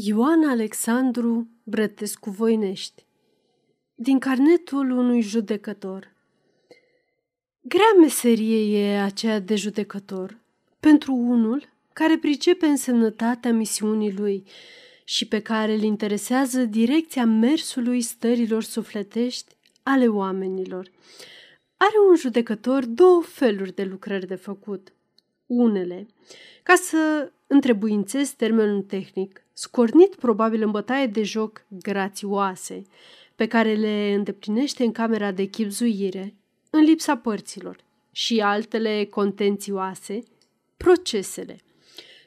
Ioan Alexandru Brătescu Voinești Din carnetul unui judecător Grea meserie e aceea de judecător pentru unul care pricepe însemnătatea misiunii lui și pe care îl interesează direcția mersului stărilor sufletești ale oamenilor. Are un judecător două feluri de lucrări de făcut. Unele, ca să întrebuințez termenul tehnic, scornit probabil în bătaie de joc grațioase, pe care le îndeplinește în camera de chipzuire, în lipsa părților, și altele contențioase, procesele.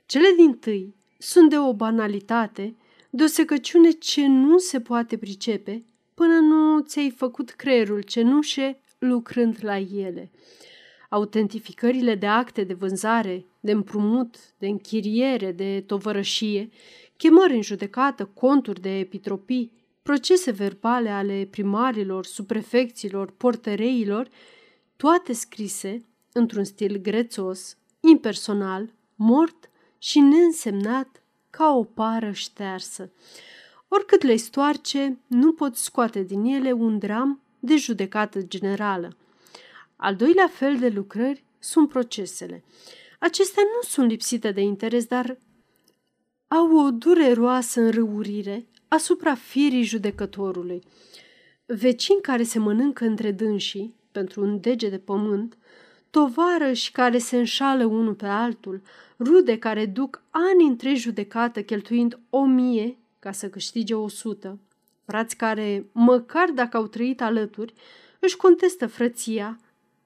Cele din tâi sunt de o banalitate, de o secăciune ce nu se poate pricepe până nu ți-ai făcut creierul cenușe lucrând la ele. Autentificările de acte de vânzare, de împrumut, de închiriere, de tovărășie, chemări în judecată, conturi de epitropii, procese verbale ale primarilor, suprefecților, portăreilor, toate scrise într-un stil grețos, impersonal, mort și neînsemnat ca o pară ștearsă. Oricât le stoarce, nu pot scoate din ele un dram de judecată generală. Al doilea fel de lucrări sunt procesele. Acestea nu sunt lipsite de interes, dar au o dureroasă înrăurire asupra firii judecătorului. Vecini care se mănâncă între dânsii, pentru un dege de pământ, tovarăși care se înșală unul pe altul, rude care duc ani între judecată cheltuind o mie ca să câștige o sută, frați care, măcar dacă au trăit alături, își contestă frăția,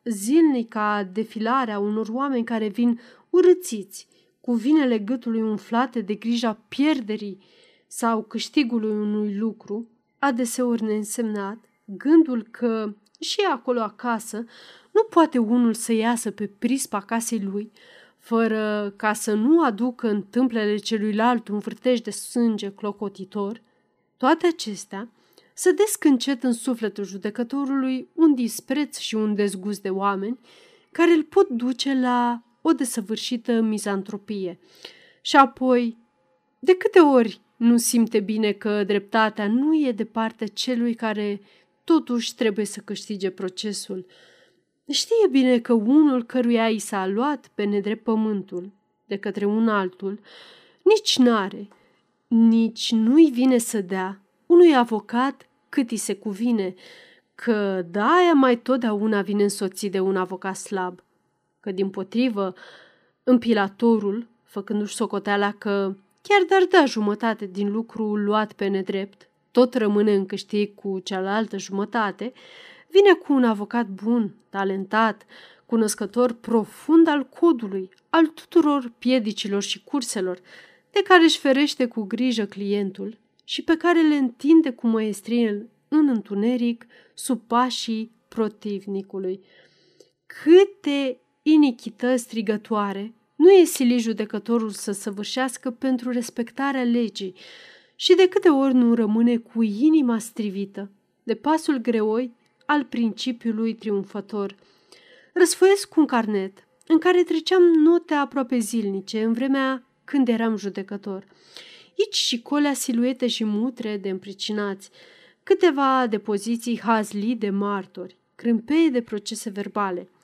zilnica defilarea unor oameni care vin urățiți, cu vinele gâtului umflate de grija pierderii sau câștigului unui lucru, adeseori neînsemnat, gândul că și acolo acasă nu poate unul să iasă pe prispa casei lui, fără ca să nu aducă în tâmplele celuilalt un vârtej de sânge clocotitor, toate acestea sădesc încet în sufletul judecătorului un dispreț și un dezgust de oameni care îl pot duce la o desăvârșită mizantropie. Și apoi, de câte ori nu simte bine că dreptatea nu e de partea celui care totuși trebuie să câștige procesul. Știe bine că unul căruia i s-a luat pe nedrept pământul de către un altul, nici n-are, nici nu-i vine să dea unui avocat cât îi se cuvine, că da, mai totdeauna vine însoțit de un avocat slab că din potrivă împilatorul, făcându-și socoteala că chiar dar da jumătate din lucru luat pe nedrept, tot rămâne în câștig cu cealaltă jumătate, vine cu un avocat bun, talentat, cunoscător profund al codului, al tuturor piedicilor și curselor, de care își ferește cu grijă clientul și pe care le întinde cu măestrie în întuneric sub pașii protivnicului. Câte inichită strigătoare, nu e silit judecătorul să săvârșească pentru respectarea legii și de câte ori nu rămâne cu inima strivită de pasul greoi al principiului triumfător. Răsfoiesc un carnet în care treceam note aproape zilnice în vremea când eram judecător. Aici și colea siluete și mutre de împricinați, câteva depoziții hazli de martori, crâmpeie de procese verbale –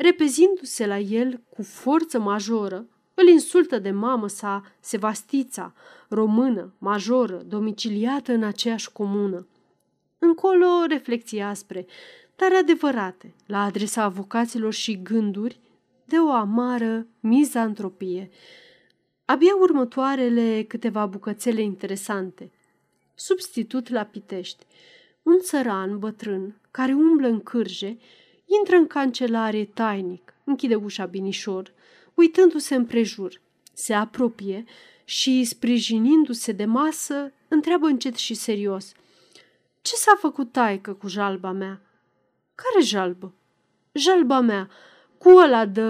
Repezindu-se la el cu forță majoră, îl insultă de mamă sa Sevastița, română, majoră, domiciliată în aceeași comună. Încolo reflexii aspre, dar adevărate, la adresa avocaților și gânduri de o amară mizantropie. Abia următoarele câteva bucățele interesante. Substitut la Pitești. Un țăran bătrân care umblă în cârje Intră în cancelarie tainic, închide ușa binișor, uitându-se împrejur. Se apropie și, sprijinindu-se de masă, întreabă încet și serios. Ce s-a făcut taică cu jalba mea?" Care jalbă?" Jalba mea, cu ăla de...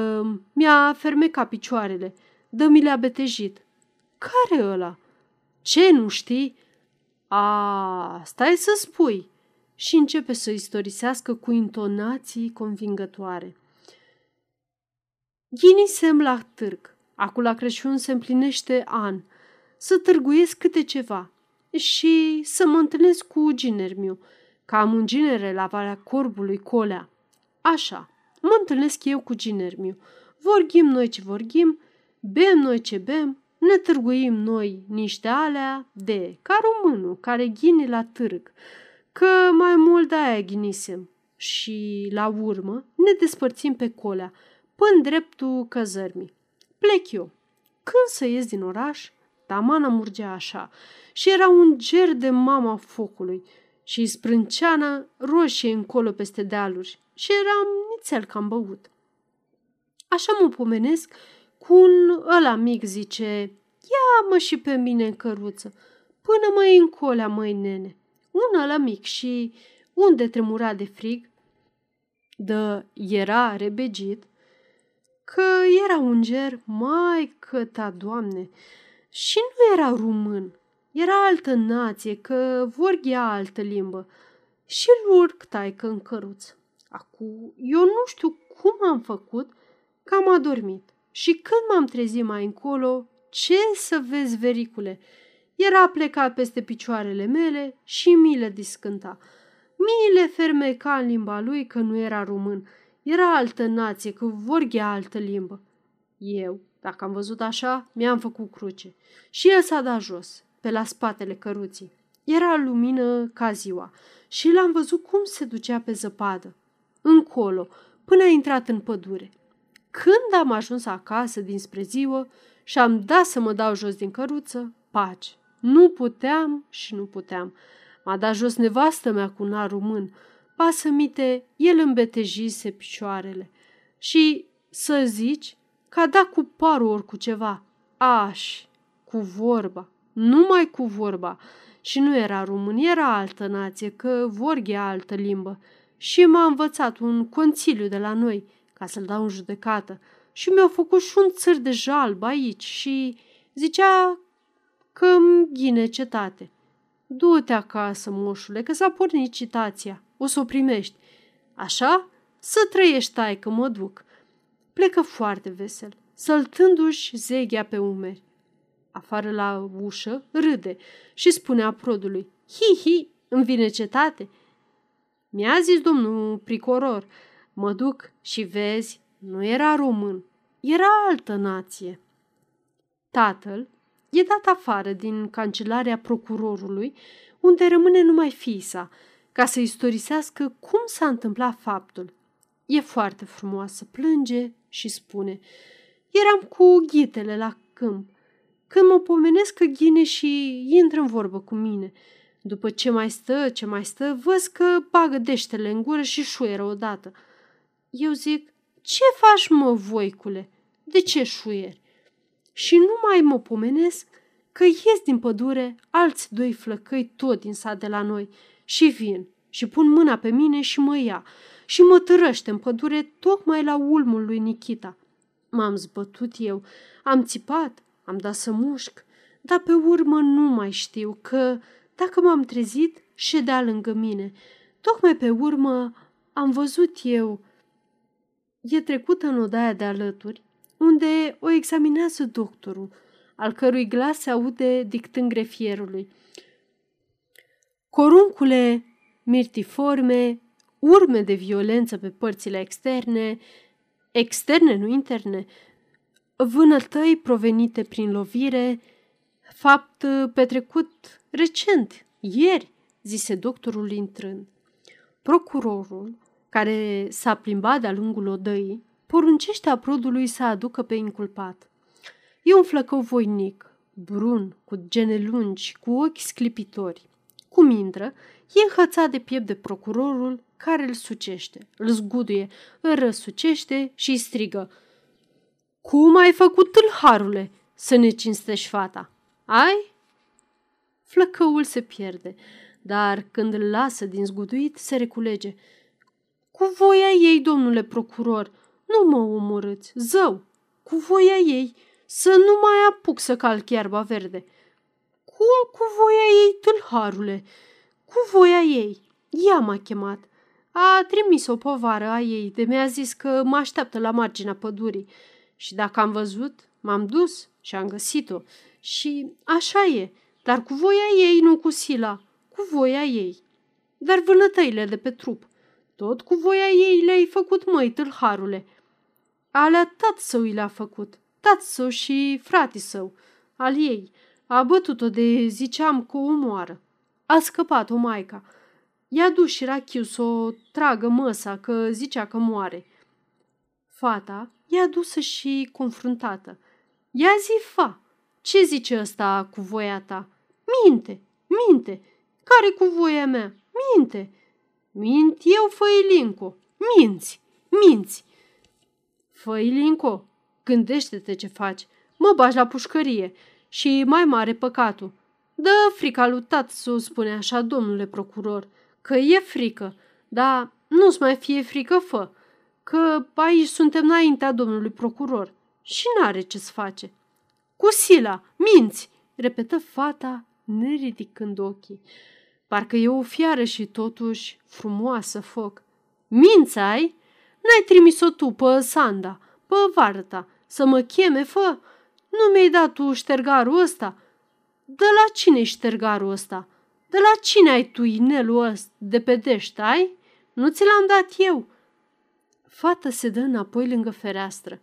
mi-a fermecat picioarele, de mi le-a betejit." Care ăla?" Ce, nu știi?" A, stai să spui." Și începe să istorisească cu intonații convingătoare. Ghinisem la târg. Acum la Crăciun se împlinește an. să târguiesc câte ceva și să mă întâlnesc cu ginermiu, ca am un ginere la Valea Corbului Colea. Așa, mă întâlnesc eu cu ginermiu. Vorghim noi ce vorghim, bem noi ce bem, ne târguim noi niște alea de ca românul care ghine la târg, că mai mult de-aia ghinisem. Și, la urmă, ne despărțim pe colea, până dreptul căzărmii. Plec eu. Când să ies din oraș, tamana murgea așa și era un ger de mama focului și sprânceana roșie încolo peste dealuri și eram nițel cam băut. Așa mă pomenesc cu un ăla mic, zice, ia-mă și pe mine în căruță, până mă încolea, măi nene. Un ăla mic și unde tremura de frig, de era rebegit, că era un ger, mai căta, doamne, și nu era român, era altă nație, că vorghea altă limbă. Și lurc taică în căruță. Acum, eu nu știu cum am făcut, că am adormit. Și când m-am trezit mai încolo, ce să vezi, vericule, era plecat peste picioarele mele și mi le discânta. Mi le fermeca în limba lui că nu era român, era altă nație, că vorghea altă limbă. Eu, dacă am văzut așa, mi-am făcut cruce. Și el s-a dat jos, pe la spatele căruții. Era lumină ca ziua și l-am văzut cum se ducea pe zăpadă, încolo, până a intrat în pădure. Când am ajuns acasă dinspre ziua și am dat să mă dau jos din căruță, pace. Nu puteam și nu puteam. M-a dat jos nevastă mea cu un român. Pasă-mite, el îmbetejise picioarele. Și să zici că a dat cu parul ori cu ceva. Aș, cu vorba, numai cu vorba. Și nu era român, era altă nație, că vorghea altă limbă. Și m-a învățat un conciliu de la noi, ca să-l dau în judecată. Și mi-a făcut și un țăr de jalb aici și zicea că îmi ghine cetate. Du-te acasă, moșule, că s-a pornit citația. O să o primești. Așa? Să trăiești, tai, că mă duc. Plecă foarte vesel, săltându-și zeghea pe umeri. Afară la ușă râde și spune aprodului, Hi-hi, îmi vine cetate. Mi-a zis domnul pricoror, mă duc și vezi, nu era român, era altă nație. Tatăl e dat afară din cancelarea procurorului, unde rămâne numai fisa, ca să istorisească cum s-a întâmplat faptul. E foarte frumoasă, plânge și spune Eram cu ghitele la câmp. Când mă pomenesc că ghine și intră în vorbă cu mine. După ce mai stă, ce mai stă, văd că bagă deștele în gură și șuieră odată. Eu zic, ce faci, mă, voicule? De ce șuieri? Și nu mai mă pomenesc că ies din pădure alți doi flăcăi tot din sat de la noi și vin și pun mâna pe mine și mă ia și mă târăște în pădure tocmai la ulmul lui Nikita. M-am zbătut eu, am țipat, am dat să mușc, dar pe urmă nu mai știu că, dacă m-am trezit, ședea lângă mine. Tocmai pe urmă am văzut eu. E trecută în odaia de alături, unde o examinează doctorul, al cărui glas se aude dictând grefierului. Coruncule mirtiforme, urme de violență pe părțile externe, externe, nu interne, vânătăi provenite prin lovire, fapt petrecut recent, ieri, zise doctorul intrând. Procurorul, care s-a plimbat de-a lungul odăii, poruncește aprodului să aducă pe inculpat. E un flăcău voinic, brun, cu gene lungi, cu ochi sclipitori. Cum intră, e înhățat de piept de procurorul care îl sucește, îl zguduie, îl răsucește și îi strigă. Cum ai făcut tâlharule să ne cinstești fata? Ai? Flăcăul se pierde, dar când îl lasă din zguduit, se reculege. Cu voia ei, domnule procuror, nu mă omorâți, zău, cu voia ei, să nu mai apuc să calc iarba verde. Cum cu voia ei, tâlharule? Cu voia ei. Ea m-a chemat. A trimis o povară a ei de mi-a zis că mă așteaptă la marginea pădurii. Și dacă am văzut, m-am dus și am găsit-o. Și așa e, dar cu voia ei, nu cu sila, cu voia ei. Dar vânătăile de pe trup, tot cu voia ei le-ai făcut, măi, tâlharule. Alea tat său i le-a făcut, tat său și frati său, al ei. A bătut-o de ziceam cu o moară. A scăpat-o maica. I-a dus și rachiu să o tragă măsa, că zicea că moare. Fata i-a dusă și confruntată. Ia zi, fa, ce zice ăsta cu voia ta? Minte, minte, care cu voia mea? Minte. Mint eu, făilinco, minți, minți. Făilinco, gândește-te ce faci. Mă bagi la pușcărie și mai mare păcatul. Dă frica lui să spune așa, domnule procuror, că e frică, dar nu-ți mai fie frică, fă, că aici suntem înaintea domnului procuror și n-are ce-ți face. Cu sila, minți, repetă fata, neridicând ochii. Parcă e o fiară și totuși frumoasă foc. Minți ai? N-ai trimis-o tu pe Sanda, pe Varta, să mă cheme, fă? Nu mi-ai dat tu ștergarul ăsta? De la cine e ștergarul ăsta? De la cine ai tu inelul ăsta de pe dești, ai? Nu ți l-am dat eu. Fata se dă înapoi lângă fereastră.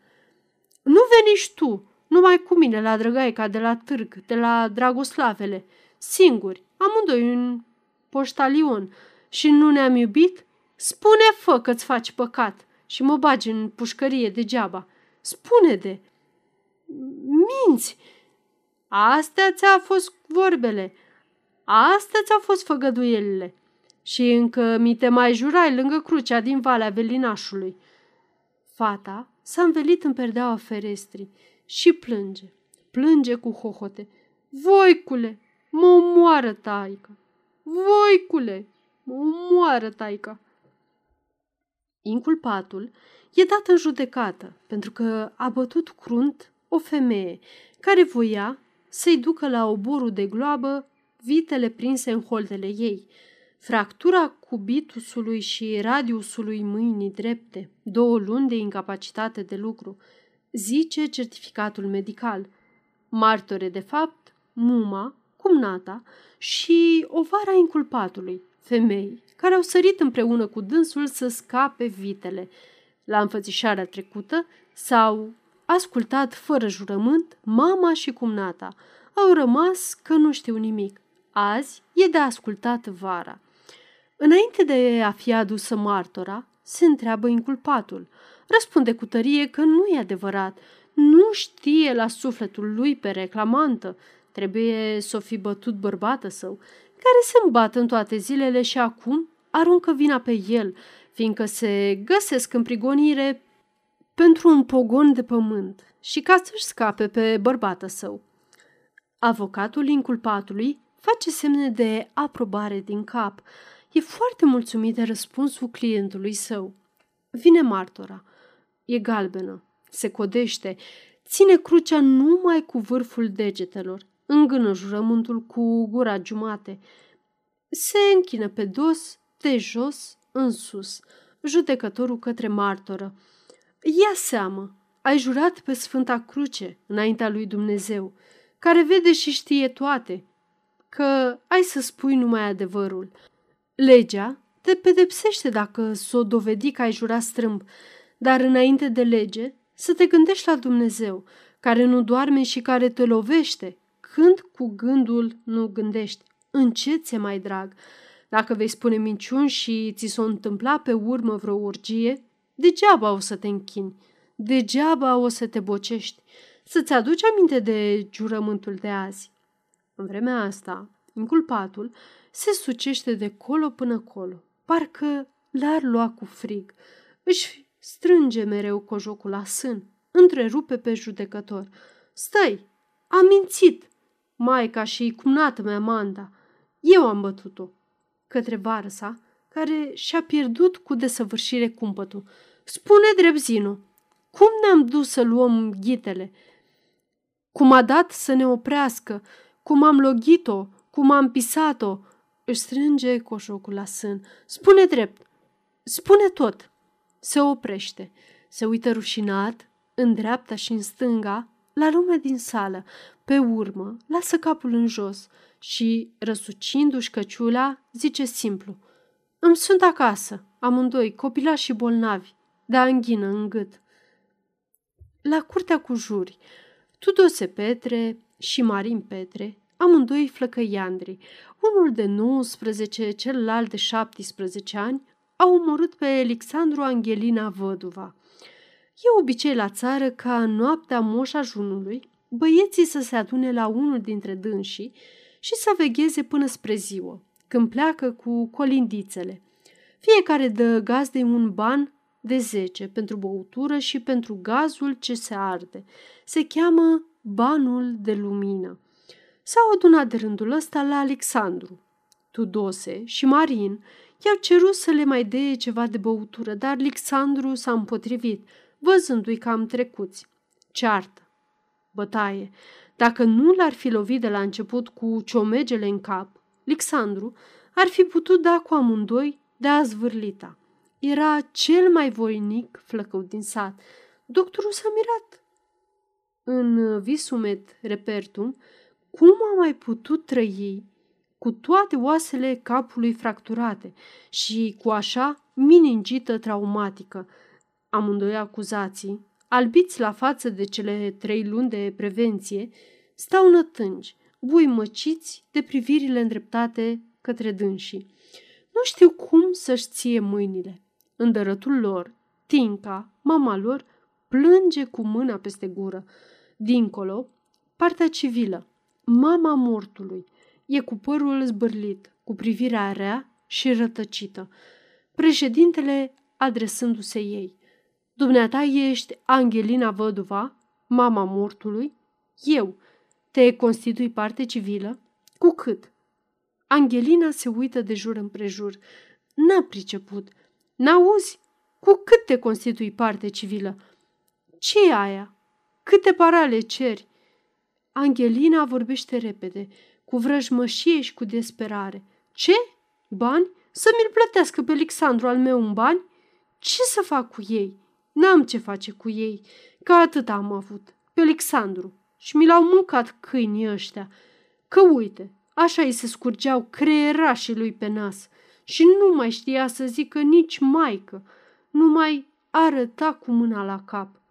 Nu veni tu, numai cu mine la Drăgaica de la târg, de la Dragoslavele, singuri, amândoi un poștalion și nu ne-am iubit? Spune, fă că-ți faci păcat și mă bagi în pușcărie degeaba. Spune de. Minți! Astea ți-a fost vorbele. Astea ți-au fost făgăduielile. Și încă mi te mai jurai lângă crucea din Valea Velinașului. Fata s-a învelit în perdeaua ferestrii și plânge. Plânge cu hohote. Voicule, mă omoară taică. Voicule, mă omoară taica. Inculpatul e dat în judecată pentru că a bătut crunt o femeie care voia să-i ducă la oborul de gloabă vitele prinse în holdele ei. Fractura cubitusului și radiusului mâinii drepte, două luni de incapacitate de lucru, zice certificatul medical. Martore, de fapt, muma, cumnata și o vara inculpatului, femei, care au sărit împreună cu dânsul să scape vitele. La înfățișarea trecută s-au ascultat fără jurământ mama și cumnata. Au rămas că nu știu nimic. Azi e de ascultat vara. Înainte de a fi adusă martora, se întreabă inculpatul. Răspunde cu tărie că nu e adevărat. Nu știe la sufletul lui pe reclamantă. Trebuie să o fi bătut bărbată său, care se îmbată în toate zilele și acum aruncă vina pe el, fiindcă se găsesc în prigonire pentru un pogon de pământ și ca să-și scape pe bărbată său. Avocatul inculpatului face semne de aprobare din cap. E foarte mulțumit de răspunsul clientului său. Vine martora. E galbenă, se codește, ține crucea numai cu vârful degetelor, îngână jurământul cu gura jumate. Se închină pe dos, de jos în sus, judecătorul către martoră. Ia seamă, ai jurat pe Sfânta Cruce înaintea lui Dumnezeu, care vede și știe toate, că ai să spui numai adevărul. Legea te pedepsește dacă s-o dovedi că ai jurat strâmb, dar înainte de lege să te gândești la Dumnezeu, care nu doarme și care te lovește când cu gândul nu gândești. În ce ți mai drag? Dacă vei spune minciuni și ți s-o întâmpla pe urmă vreo urgie, degeaba o să te închini, degeaba o să te bocești, să-ți aduci aminte de jurământul de azi. În vremea asta, inculpatul se sucește de colo până colo, parcă l-ar lua cu frig. Își strânge mereu cojocul la sân, întrerupe pe judecător. Stai, am mințit! Maica și cumnată mea, Amanda. Eu am bătut-o. Către Varsa, care și-a pierdut cu desăvârșire cumpătul. Spune drept Zino, cum ne-am dus să luăm ghitele? Cum a dat să ne oprească? Cum am logit-o? Cum am pisat-o? Își strânge coșocul la sân. Spune drept. Spune tot. Se oprește. Se uită rușinat, în dreapta și în stânga, la lumea din sală. Pe urmă, lasă capul în jos și, răsucindu-și căciula, zice simplu. Îmi sunt acasă, amândoi, copilași și bolnavi, de anghină în gât. La curtea cu juri, Tudose Petre și Marin Petre, amândoi flăcăiandri, unul de 19, celălalt de 17 ani, au omorât pe Alexandru Angelina Văduva. E obicei la țară ca în noaptea moș ajunului băieții să se adune la unul dintre dânsii și să vegheze până spre ziua, când pleacă cu colindițele. Fiecare dă gazdei un ban de 10 pentru băutură și pentru gazul ce se arde. Se cheamă banul de lumină. S-au adunat de rândul ăsta la Alexandru. Tudose și Marin i-au cerut să le mai dea ceva de băutură, dar Alexandru s-a împotrivit, văzându-i cam trecuți. Ceartă, bătaie. Dacă nu l-ar fi lovit de la început cu ciomegele în cap, Alexandru ar fi putut da cu amândoi de a zvârlita. Era cel mai voinic flăcău din sat. Doctorul s-a mirat. În visumet repertum, cum a mai putut trăi cu toate oasele capului fracturate și cu așa miningită traumatică. Amândoi acuzații, albiți la față de cele trei luni de prevenție, stau nătângi, bui măciți de privirile îndreptate către dânsii. Nu știu cum să-și ție mâinile. Îndărătul lor, Tinca, mama lor, plânge cu mâna peste gură. Dincolo, partea civilă, mama mortului, e cu părul zbârlit, cu privirea rea și rătăcită. Președintele adresându-se ei. Dumneata ești Angelina Văduva, mama mortului? Eu. Te constitui parte civilă? Cu cât? Angelina se uită de jur împrejur. N-a priceput. N-auzi? Cu cât te constitui parte civilă? ce e aia? Câte parale ceri? Angelina vorbește repede, cu vrăjmășie și cu desperare. Ce? Bani? Să mi-l plătească pe Alexandru al meu un bani? Ce să fac cu ei? N-am ce face cu ei, că atât am avut, pe Alexandru. Și mi l-au mâncat câinii ăștia. Că uite, așa îi se scurgeau creierașii lui pe nas și nu mai știa să zică nici maică, nu mai arăta cu mâna la cap.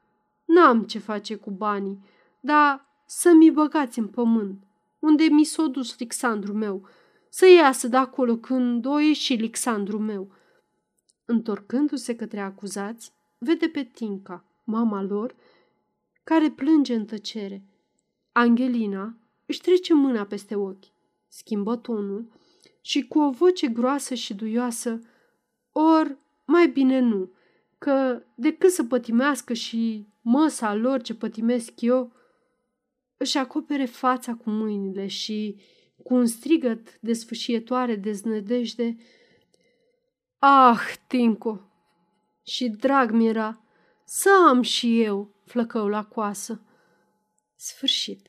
N-am ce face cu banii, dar să mi băgați în pământ, unde mi s-o dus Alexandru meu, să iasă de acolo când o ieși Alexandru meu. Întorcându-se către acuzați, vede pe Tinca, mama lor, care plânge în tăcere. Angelina își trece mâna peste ochi, schimbă tonul și cu o voce groasă și duioasă, or mai bine nu, că decât să pătimească și măsa lor ce pătimesc eu, își acopere fața cu mâinile și, cu un strigăt desfâșietoare de znădejde, Ah, Tinco! Și drag mi-era să am și eu flăcău la coasă. Sfârșit.